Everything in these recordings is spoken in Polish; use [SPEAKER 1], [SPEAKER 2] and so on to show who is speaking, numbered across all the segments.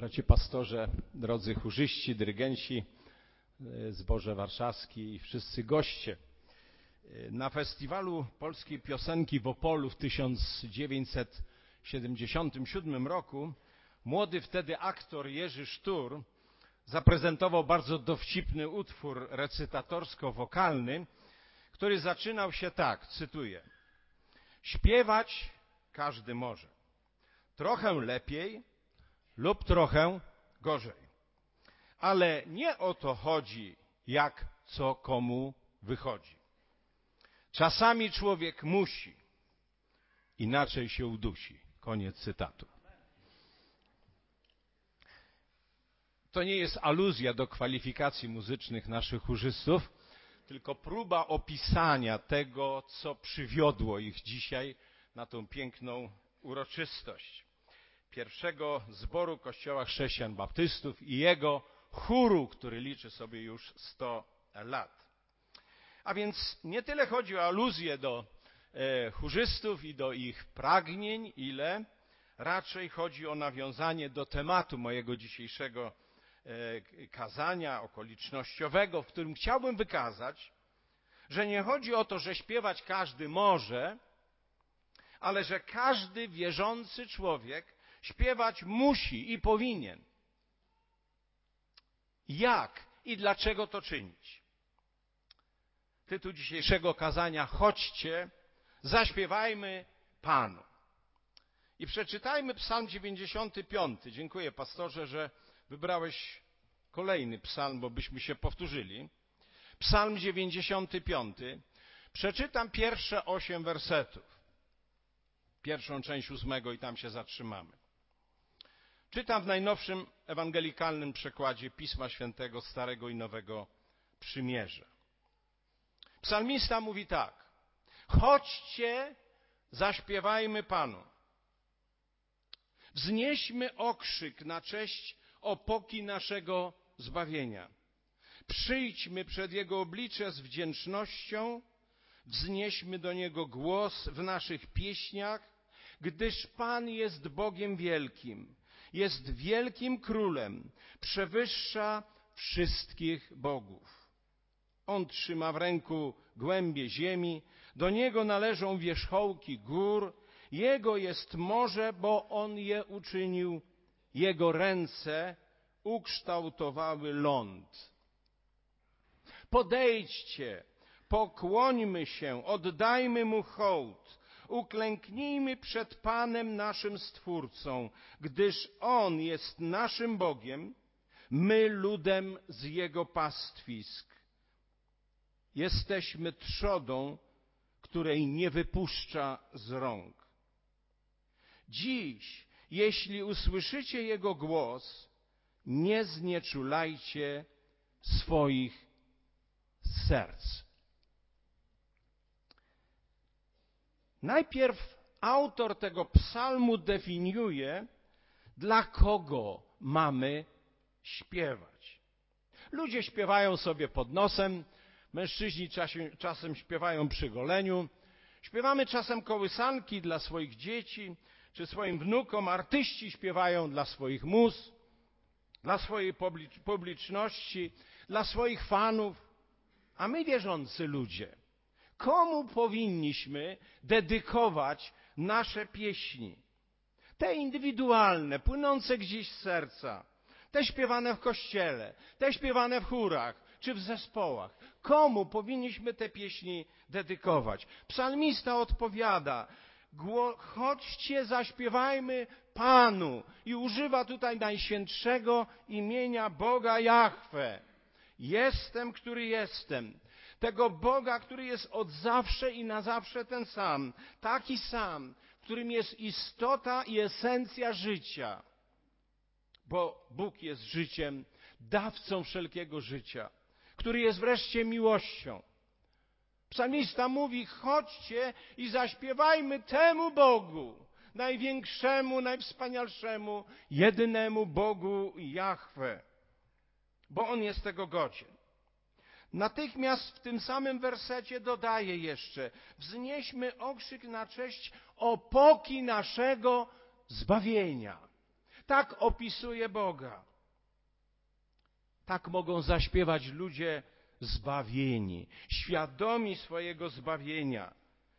[SPEAKER 1] bracie pastorze, drodzy chórzyści, dyrygenci, e, zboże warszawski i wszyscy goście. E, na festiwalu polskiej piosenki w Opolu w 1977 roku młody wtedy aktor Jerzy Sztur zaprezentował bardzo dowcipny utwór recytatorsko-wokalny, który zaczynał się tak, cytuję. Śpiewać każdy może. Trochę lepiej, lub trochę gorzej. Ale nie o to chodzi, jak co komu wychodzi. Czasami człowiek musi, inaczej się udusi. Koniec cytatu. To nie jest aluzja do kwalifikacji muzycznych naszych chórzystów, tylko próba opisania tego, co przywiodło ich dzisiaj na tą piękną uroczystość pierwszego zboru Kościoła Chrześcijan Baptystów i jego chóru, który liczy sobie już 100 lat. A więc nie tyle chodzi o aluzję do e, chórzystów i do ich pragnień, ile raczej chodzi o nawiązanie do tematu mojego dzisiejszego e, kazania okolicznościowego, w którym chciałbym wykazać, że nie chodzi o to, że śpiewać każdy może, ale że każdy wierzący człowiek Śpiewać musi i powinien. Jak i dlaczego to czynić? Tytuł dzisiejszego kazania: Chodźcie, zaśpiewajmy Panu. I przeczytajmy Psalm 95. Dziękuję, pastorze, że wybrałeś kolejny psalm, bo byśmy się powtórzyli. Psalm 95. Przeczytam pierwsze osiem wersetów. Pierwszą część ósmego i tam się zatrzymamy. Czytam w najnowszym ewangelikalnym przekładzie Pisma Świętego Starego i Nowego Przymierza. Psalmista mówi tak: Chodźcie, zaśpiewajmy Panu. Wznieśmy okrzyk na cześć opoki naszego zbawienia. Przyjdźmy przed Jego oblicze z wdzięcznością, wznieśmy do Niego głos w naszych pieśniach, gdyż Pan jest Bogiem wielkim jest wielkim królem, przewyższa wszystkich bogów. On trzyma w ręku głębie ziemi, do niego należą wierzchołki gór, jego jest morze, bo on je uczynił, jego ręce ukształtowały ląd. Podejdźcie, pokłońmy się, oddajmy mu hołd, uklęknijmy przed Panem naszym Stwórcą, gdyż On jest naszym Bogiem, my ludem z Jego pastwisk. Jesteśmy trzodą, której nie wypuszcza z rąk. Dziś, jeśli usłyszycie Jego głos, nie znieczulajcie swoich serc. Najpierw autor tego psalmu definiuje, dla kogo mamy śpiewać. Ludzie śpiewają sobie pod nosem, mężczyźni czasem, czasem śpiewają przy goleniu, śpiewamy czasem kołysanki dla swoich dzieci czy swoim wnukom, artyści śpiewają dla swoich mus, dla swojej publiczności, dla swoich fanów, a my wierzący ludzie komu powinniśmy dedykować nasze pieśni. Te indywidualne, płynące gdzieś z serca, te śpiewane w kościele, te śpiewane w chórach czy w zespołach. Komu powinniśmy te pieśni dedykować? Psalmista odpowiada, chodźcie, zaśpiewajmy Panu. I używa tutaj najświętszego imienia Boga Jahwe. Jestem, który jestem tego Boga, który jest od zawsze i na zawsze ten sam, taki sam, w którym jest istota i esencja życia. Bo Bóg jest życiem, dawcą wszelkiego życia, który jest wreszcie miłością. Psalmista mówi: chodźcie i zaśpiewajmy temu Bogu, największemu, najwspanialszemu, jedynemu Bogu Jahwe, bo On jest tego godzien. Natychmiast w tym samym wersecie dodaje jeszcze: Wznieśmy okrzyk na cześć opoki naszego zbawienia. Tak opisuje Boga. Tak mogą zaśpiewać ludzie zbawieni, świadomi swojego zbawienia,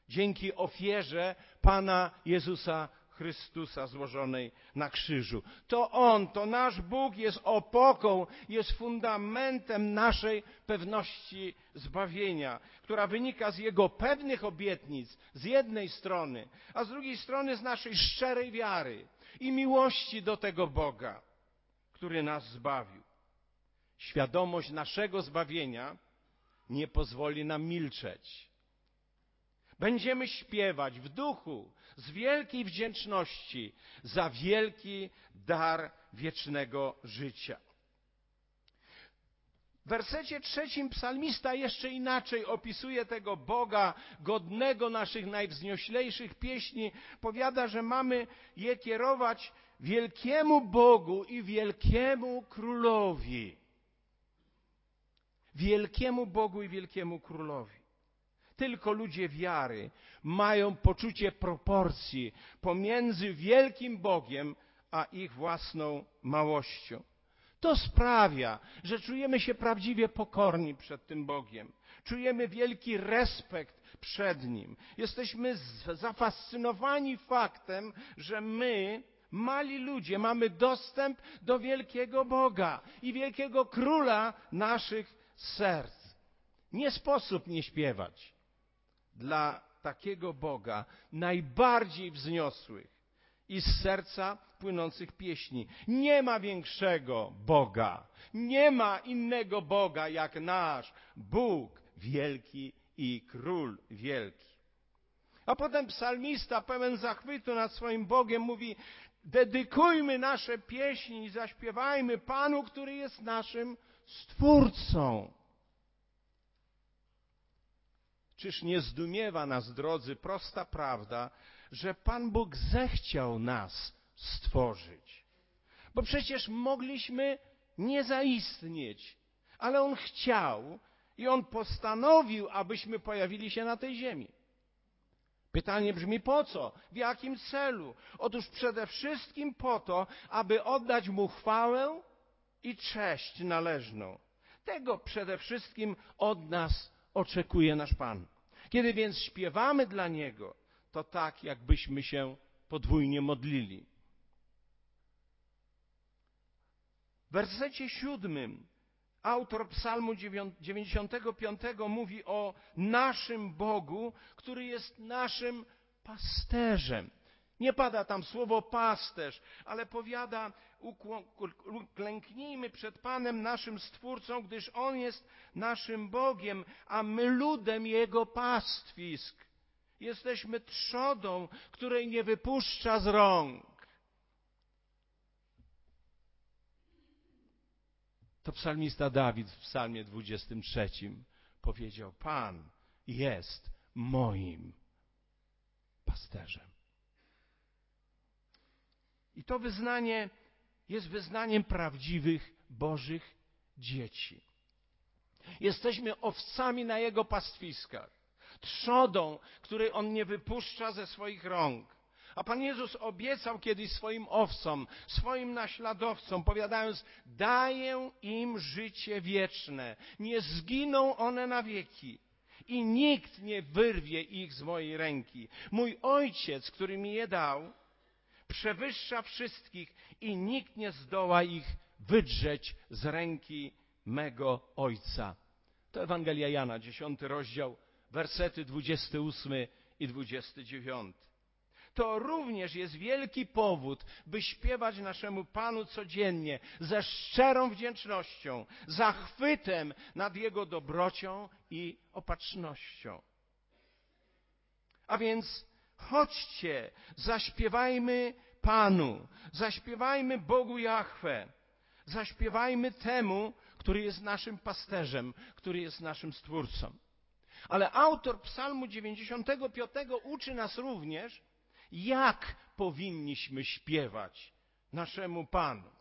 [SPEAKER 1] dzięki ofierze Pana Jezusa Chrystusa złożonej na krzyżu. To On, to nasz Bóg jest opoką, jest fundamentem naszej pewności zbawienia, która wynika z Jego pewnych obietnic z jednej strony, a z drugiej strony z naszej szczerej wiary i miłości do tego Boga, który nas zbawił. Świadomość naszego zbawienia nie pozwoli nam milczeć. Będziemy śpiewać w duchu z wielkiej wdzięczności za wielki dar wiecznego życia. W wersecie trzecim psalmista jeszcze inaczej opisuje tego Boga godnego naszych najwznioślejszych pieśni. Powiada, że mamy je kierować wielkiemu Bogu i wielkiemu Królowi. Wielkiemu Bogu i wielkiemu Królowi. Tylko ludzie wiary mają poczucie proporcji pomiędzy wielkim Bogiem a ich własną małością. To sprawia, że czujemy się prawdziwie pokorni przed tym Bogiem. Czujemy wielki respekt przed Nim. Jesteśmy zafascynowani faktem, że my, mali ludzie, mamy dostęp do wielkiego Boga i wielkiego króla naszych serc. Nie sposób nie śpiewać dla takiego Boga najbardziej wzniosłych i z serca płynących pieśni. Nie ma większego Boga, nie ma innego Boga jak nasz Bóg wielki i Król wielki. A potem psalmista, pełen zachwytu nad swoim Bogiem, mówi: Dedykujmy nasze pieśni i zaśpiewajmy Panu, który jest naszym Stwórcą. Czyż nie zdumiewa nas, drodzy, prosta prawda, że Pan Bóg zechciał nas stworzyć? Bo przecież mogliśmy nie zaistnieć, ale On chciał i On postanowił, abyśmy pojawili się na tej ziemi. Pytanie brzmi po co? W jakim celu? Otóż przede wszystkim po to, aby oddać Mu chwałę i cześć należną. Tego przede wszystkim od nas oczekuje nasz Pan. Kiedy więc śpiewamy dla Niego, to tak, jakbyśmy się podwójnie modlili. W wersecie siódmym autor Psalmu 95 mówi o naszym Bogu, który jest naszym pasterzem. Nie pada tam słowo pasterz, ale powiada, uklęknijmy przed Panem naszym Stwórcą, gdyż On jest naszym Bogiem, a my ludem Jego pastwisk. Jesteśmy trzodą, której nie wypuszcza z rąk. To psalmista Dawid w psalmie 23 powiedział, Pan jest moim pasterzem. I to wyznanie jest wyznaniem prawdziwych Bożych dzieci. Jesteśmy owcami na Jego pastwiskach, trzodą, której On nie wypuszcza ze swoich rąk. A Pan Jezus obiecał kiedyś swoim owcom, swoim naśladowcom, powiadając, daję im życie wieczne, nie zginą one na wieki i nikt nie wyrwie ich z mojej ręki. Mój Ojciec, który mi je dał, przewyższa wszystkich i nikt nie zdoła ich wydrzeć z ręki mego Ojca. To Ewangelia Jana, dziesiąty rozdział, wersety 28 i 29. To również jest wielki powód, by śpiewać naszemu Panu codziennie ze szczerą wdzięcznością, zachwytem nad Jego dobrocią i opatrznością. A więc Chodźcie, zaśpiewajmy Panu, zaśpiewajmy Bogu Jahwe, zaśpiewajmy temu, który jest naszym pasterzem, który jest naszym Stwórcą. Ale autor Psalmu 95 uczy nas również, jak powinniśmy śpiewać naszemu Panu.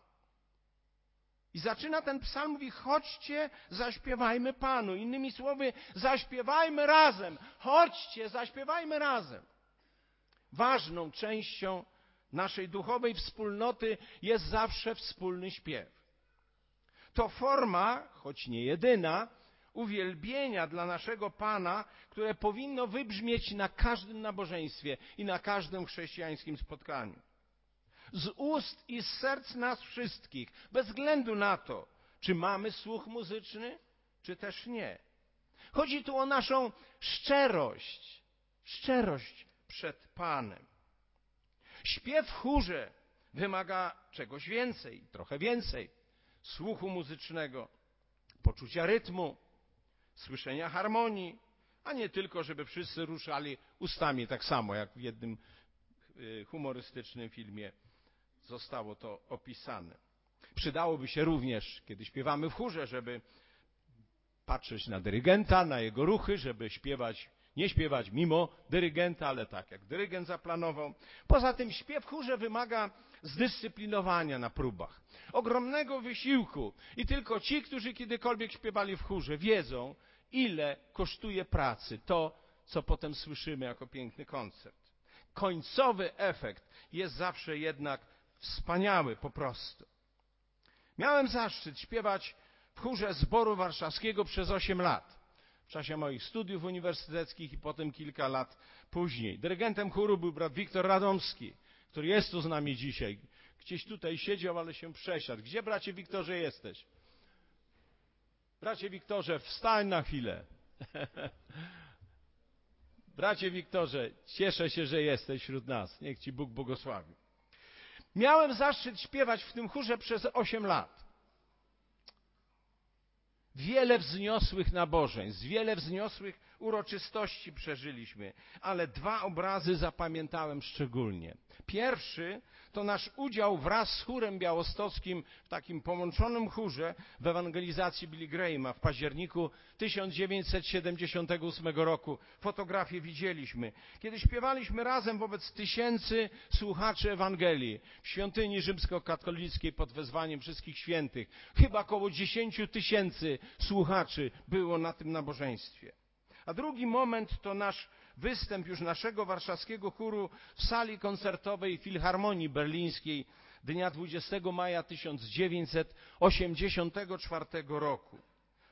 [SPEAKER 1] I zaczyna ten psalm, mówi, chodźcie, zaśpiewajmy Panu. Innymi słowy, zaśpiewajmy razem. Chodźcie, zaśpiewajmy razem ważną częścią naszej duchowej wspólnoty jest zawsze wspólny śpiew. To forma, choć nie jedyna, uwielbienia dla naszego Pana, które powinno wybrzmieć na każdym nabożeństwie i na każdym chrześcijańskim spotkaniu. Z ust i z serc nas wszystkich, bez względu na to, czy mamy słuch muzyczny, czy też nie. Chodzi tu o naszą szczerość, szczerość przed Panem. Śpiew w chórze wymaga czegoś więcej, trochę więcej. Słuchu muzycznego, poczucia rytmu, słyszenia harmonii, a nie tylko, żeby wszyscy ruszali ustami tak samo, jak w jednym y, humorystycznym filmie zostało to opisane. Przydałoby się również, kiedy śpiewamy w chórze, żeby patrzeć na dyrygenta, na jego ruchy, żeby śpiewać, nie śpiewać mimo dyrygenta, ale tak jak dyrygent zaplanował. Poza tym śpiew chórze wymaga zdyscyplinowania na próbach, ogromnego wysiłku i tylko ci, którzy kiedykolwiek śpiewali w chórze, wiedzą, ile kosztuje pracy to, co potem słyszymy jako piękny koncert. Końcowy efekt jest zawsze jednak wspaniały po prostu. Miałem zaszczyt śpiewać w chórze zboru warszawskiego przez 8 lat. W czasie moich studiów uniwersyteckich i potem kilka lat później. Dyrygentem chóru był brat Wiktor Radomski, który jest tu z nami dzisiaj. Gdzieś tutaj siedział, ale się przesiadł. Gdzie, bracie Wiktorze, jesteś? Bracie Wiktorze, wstań na chwilę. Bracie Wiktorze, cieszę się, że jesteś wśród nas. Niech Ci Bóg błogosławi. Miałem zaszczyt śpiewać w tym chórze przez 8 lat. Wiele wzniosłych nabożeństw, wiele wzniosłych uroczystości przeżyliśmy, ale dwa obrazy zapamiętałem szczególnie. Pierwszy to nasz udział wraz z chórem białostockim w takim połączonym chórze w ewangelizacji Billy Grahama w październiku 1978 roku. Fotografię widzieliśmy. Kiedy śpiewaliśmy razem wobec tysięcy słuchaczy Ewangelii w świątyni rzymskokatolickiej pod wezwaniem wszystkich świętych. Chyba około 10 tysięcy słuchaczy było na tym nabożeństwie. A drugi moment to nasz występ już naszego warszawskiego chóru w sali koncertowej Filharmonii Berlińskiej dnia 20 maja 1984 roku.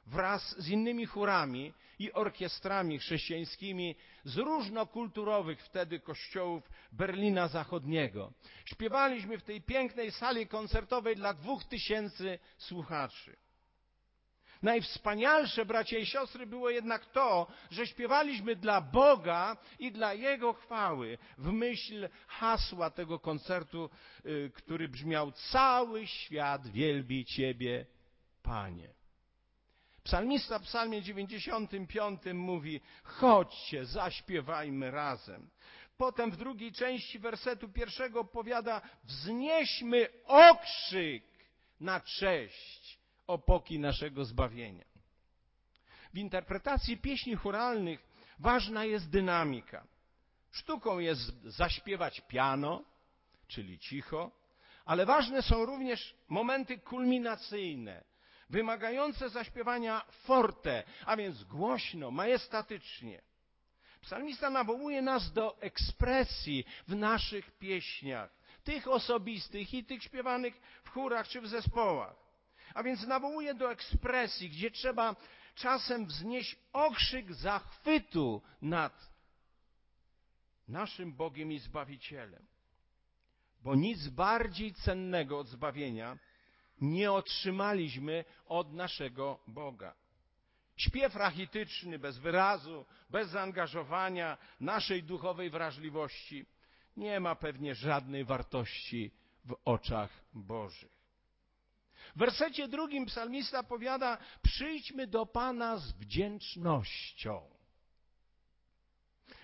[SPEAKER 1] Wraz z innymi chórami i orkiestrami chrześcijańskimi z różnokulturowych wtedy kościołów Berlina Zachodniego. Śpiewaliśmy w tej pięknej sali koncertowej dla dwóch tysięcy słuchaczy. Najwspanialsze, bracia i siostry, było jednak to, że śpiewaliśmy dla Boga i dla Jego chwały w myśl hasła tego koncertu, y, który brzmiał Cały świat wielbi Ciebie, Panie. Psalmista w psalmie 95 mówi chodźcie, zaśpiewajmy razem. Potem w drugiej części wersetu pierwszego powiada wznieśmy okrzyk na cześć opoki naszego zbawienia. W interpretacji pieśni churalnych ważna jest dynamika. Sztuką jest zaśpiewać piano, czyli cicho, ale ważne są również momenty kulminacyjne, wymagające zaśpiewania forte, a więc głośno, majestatycznie. Psalmista nawołuje nas do ekspresji w naszych pieśniach, tych osobistych i tych śpiewanych w chórach czy w zespołach. A więc nawołuje do ekspresji, gdzie trzeba czasem wznieść okrzyk zachwytu nad naszym Bogiem i Zbawicielem. Bo nic bardziej cennego od zbawienia nie otrzymaliśmy od naszego Boga. Śpiew rachityczny, bez wyrazu, bez zaangażowania naszej duchowej wrażliwości nie ma pewnie żadnej wartości w oczach Bożych. W wersecie drugim psalmista powiada: Przyjdźmy do Pana z wdzięcznością.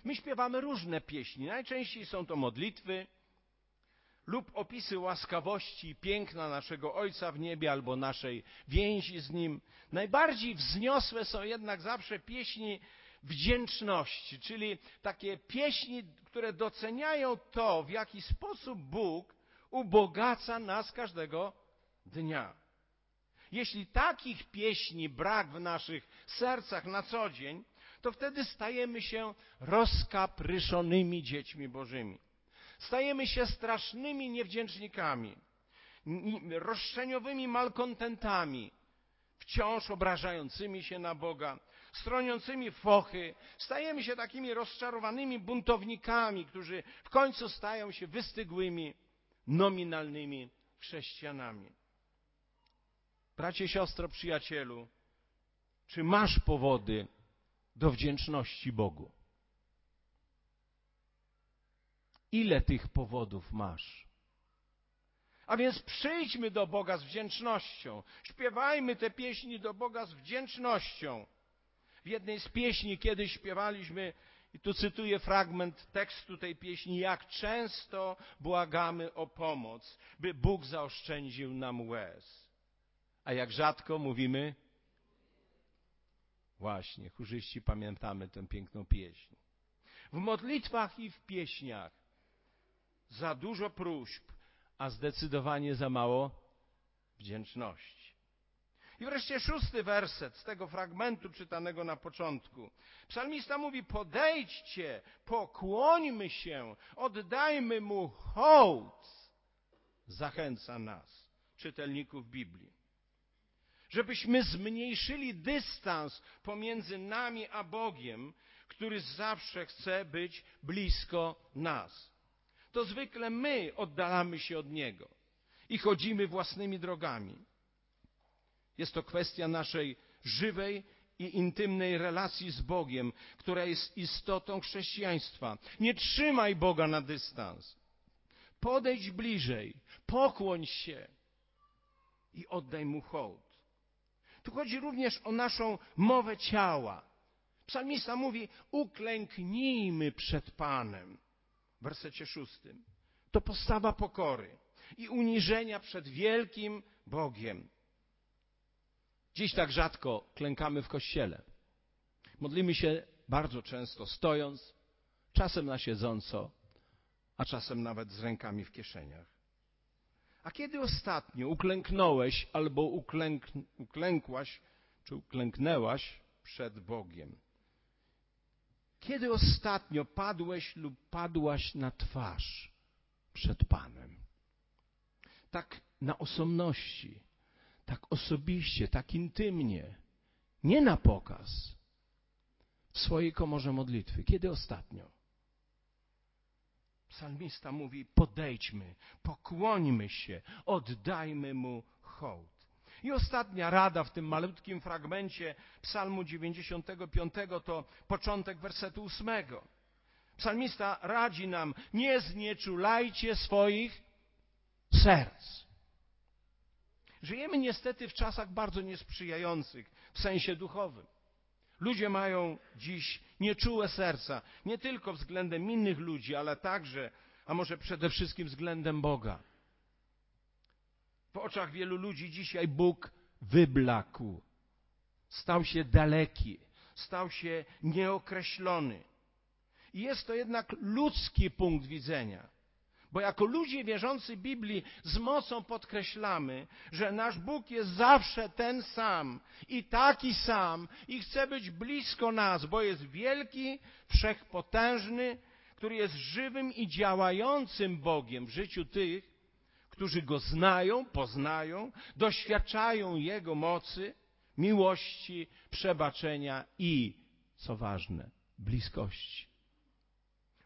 [SPEAKER 1] My śpiewamy różne pieśni. Najczęściej są to modlitwy lub opisy łaskawości i piękna naszego Ojca w niebie albo naszej więzi z Nim. Najbardziej wzniosłe są jednak zawsze pieśni wdzięczności, czyli takie pieśni, które doceniają to, w jaki sposób Bóg ubogaca nas każdego dnia. Jeśli takich pieśni brak w naszych sercach na co dzień, to wtedy stajemy się rozkapryszonymi dziećmi Bożymi. Stajemy się strasznymi niewdzięcznikami, roszczeniowymi malkontentami, wciąż obrażającymi się na Boga, stroniącymi fochy. Stajemy się takimi rozczarowanymi buntownikami, którzy w końcu stają się wystygłymi, nominalnymi chrześcijanami. Bracie, siostro, przyjacielu, czy masz powody do wdzięczności Bogu? Ile tych powodów masz? A więc przyjdźmy do Boga z wdzięcznością. Śpiewajmy te pieśni do Boga z wdzięcznością. W jednej z pieśni kiedyś śpiewaliśmy, i tu cytuję fragment tekstu tej pieśni, jak często błagamy o pomoc, by Bóg zaoszczędził nam łez. A jak rzadko mówimy, właśnie, chórzyści pamiętamy tę piękną pieśń. W modlitwach i w pieśniach za dużo próśb, a zdecydowanie za mało wdzięczności. I wreszcie szósty werset z tego fragmentu czytanego na początku. Psalmista mówi: Podejdźcie, pokłońmy się, oddajmy mu hołd. Zachęca nas, czytelników Biblii. Żebyśmy zmniejszyli dystans pomiędzy nami a Bogiem, który zawsze chce być blisko nas. To zwykle my oddalamy się od Niego i chodzimy własnymi drogami. Jest to kwestia naszej żywej i intymnej relacji z Bogiem, która jest istotą chrześcijaństwa. Nie trzymaj Boga na dystans. Podejdź bliżej, pokłoń się i oddaj mu hołd. Tu chodzi również o naszą mowę ciała. Psalmista mówi: uklęknijmy przed Panem. W wersecie szóstym. To postawa pokory i uniżenia przed wielkim Bogiem. Dziś tak rzadko klękamy w kościele. Modlimy się bardzo często stojąc, czasem na siedząco, a czasem nawet z rękami w kieszeniach. A kiedy ostatnio uklęknąłeś albo uklęk, uklękłaś, czy uklęknęłaś przed Bogiem? Kiedy ostatnio padłeś lub padłaś na twarz przed Panem? Tak na osobności, tak osobiście, tak intymnie, nie na pokaz, w swojej komorze modlitwy. Kiedy ostatnio? Psalmista mówi: podejdźmy, pokłońmy się, oddajmy mu hołd. I ostatnia rada w tym malutkim fragmencie Psalmu 95 to początek wersetu 8. Psalmista radzi nam: nie znieczulajcie swoich serc. Żyjemy niestety w czasach bardzo niesprzyjających w sensie duchowym. Ludzie mają dziś nieczułe serca, nie tylko względem innych ludzi, ale także, a może przede wszystkim względem Boga. W oczach wielu ludzi dzisiaj Bóg wyblakł, stał się daleki, stał się nieokreślony. I jest to jednak ludzki punkt widzenia. Bo jako ludzie wierzący Biblii z mocą podkreślamy, że nasz Bóg jest zawsze ten sam i taki sam i chce być blisko nas, bo jest wielki, wszechpotężny, który jest żywym i działającym Bogiem w życiu tych, którzy Go znają, poznają, doświadczają Jego mocy, miłości, przebaczenia i, co ważne, bliskości.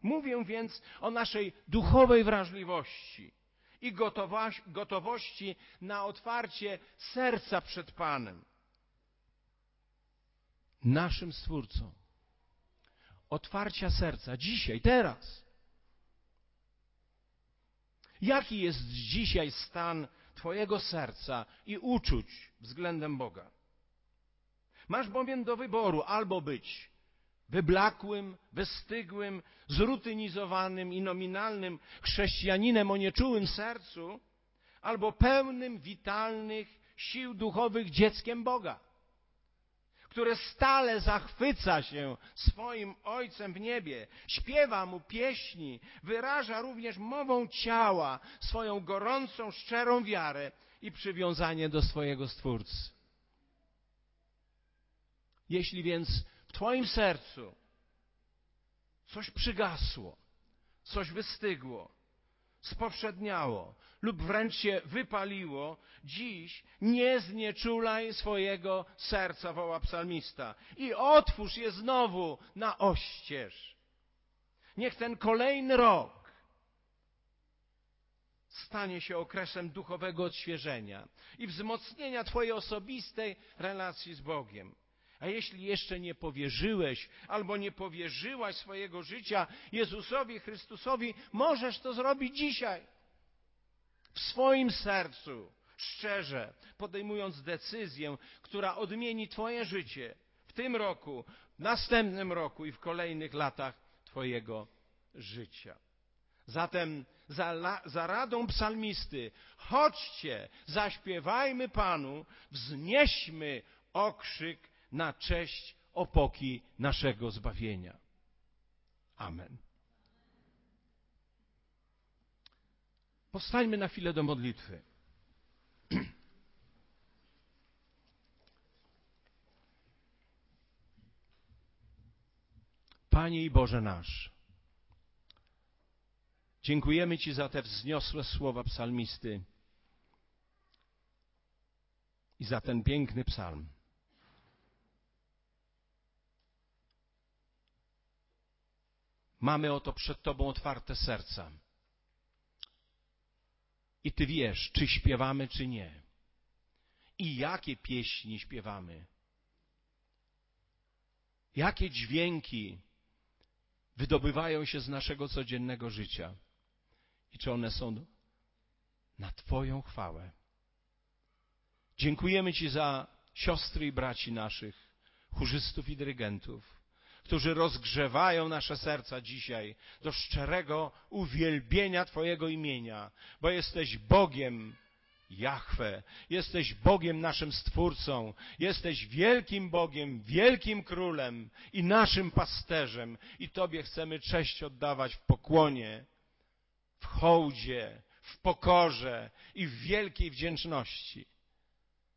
[SPEAKER 1] Mówię więc o naszej duchowej wrażliwości i gotowości na otwarcie serca przed Panem, naszym Stwórcą. Otwarcia serca dzisiaj, teraz. Jaki jest dzisiaj stan Twojego serca i uczuć względem Boga? Masz bowiem do wyboru albo być wyblakłym, wystygłym, zrutynizowanym i nominalnym chrześcijaninem o nieczułym sercu, albo pełnym, witalnych sił duchowych dzieckiem Boga, które stale zachwyca się swoim Ojcem w niebie, śpiewa Mu pieśni, wyraża również mową ciała swoją gorącą, szczerą wiarę i przywiązanie do swojego Stwórcy. Jeśli więc Twoim sercu coś przygasło, coś wystygło, spowszedniało lub wręcz się wypaliło, dziś nie znieczulaj swojego serca, woła psalmista, i otwórz je znowu na oścież. Niech ten kolejny rok stanie się okresem duchowego odświeżenia i wzmocnienia Twojej osobistej relacji z Bogiem. A jeśli jeszcze nie powierzyłeś albo nie powierzyłaś swojego życia Jezusowi Chrystusowi, możesz to zrobić dzisiaj. W swoim sercu, szczerze, podejmując decyzję, która odmieni Twoje życie w tym roku, w następnym roku i w kolejnych latach Twojego życia. Zatem za, za, radą psalmisty, chodźcie, zaśpiewajmy Panu, wznieśmy okrzyk na cześć opoki naszego zbawienia. Amen. Powstańmy na chwilę do modlitwy. Panie i Boże nasz, dziękujemy Ci za te wzniosłe słowa psalmisty i za ten piękny psalm. Mamy oto przed Tobą otwarte serca. I Ty wiesz, czy śpiewamy, czy nie. I jakie pieśni śpiewamy. Jakie dźwięki wydobywają się z naszego codziennego życia. I czy one są na Twoją chwałę. Dziękujemy Ci za siostry i braci naszych, chórzystów i dyrygentów którzy rozgrzewają nasze serca dzisiaj do szczerego uwielbienia Twojego imienia, bo jesteś Bogiem, Jahwe, jesteś Bogiem naszym Stwórcą, jesteś wielkim Bogiem, wielkim Królem i naszym pasterzem i Tobie chcemy cześć oddawać w pokłonie, w hołdzie, w pokorze i w wielkiej wdzięczności.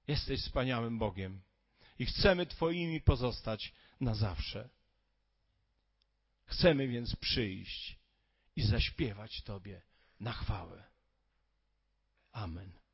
[SPEAKER 1] Jesteś wspaniałym Bogiem i chcemy Twoimi pozostać na zawsze. Chcemy więc przyjść i zaśpiewać Tobie na chwałę. Amen.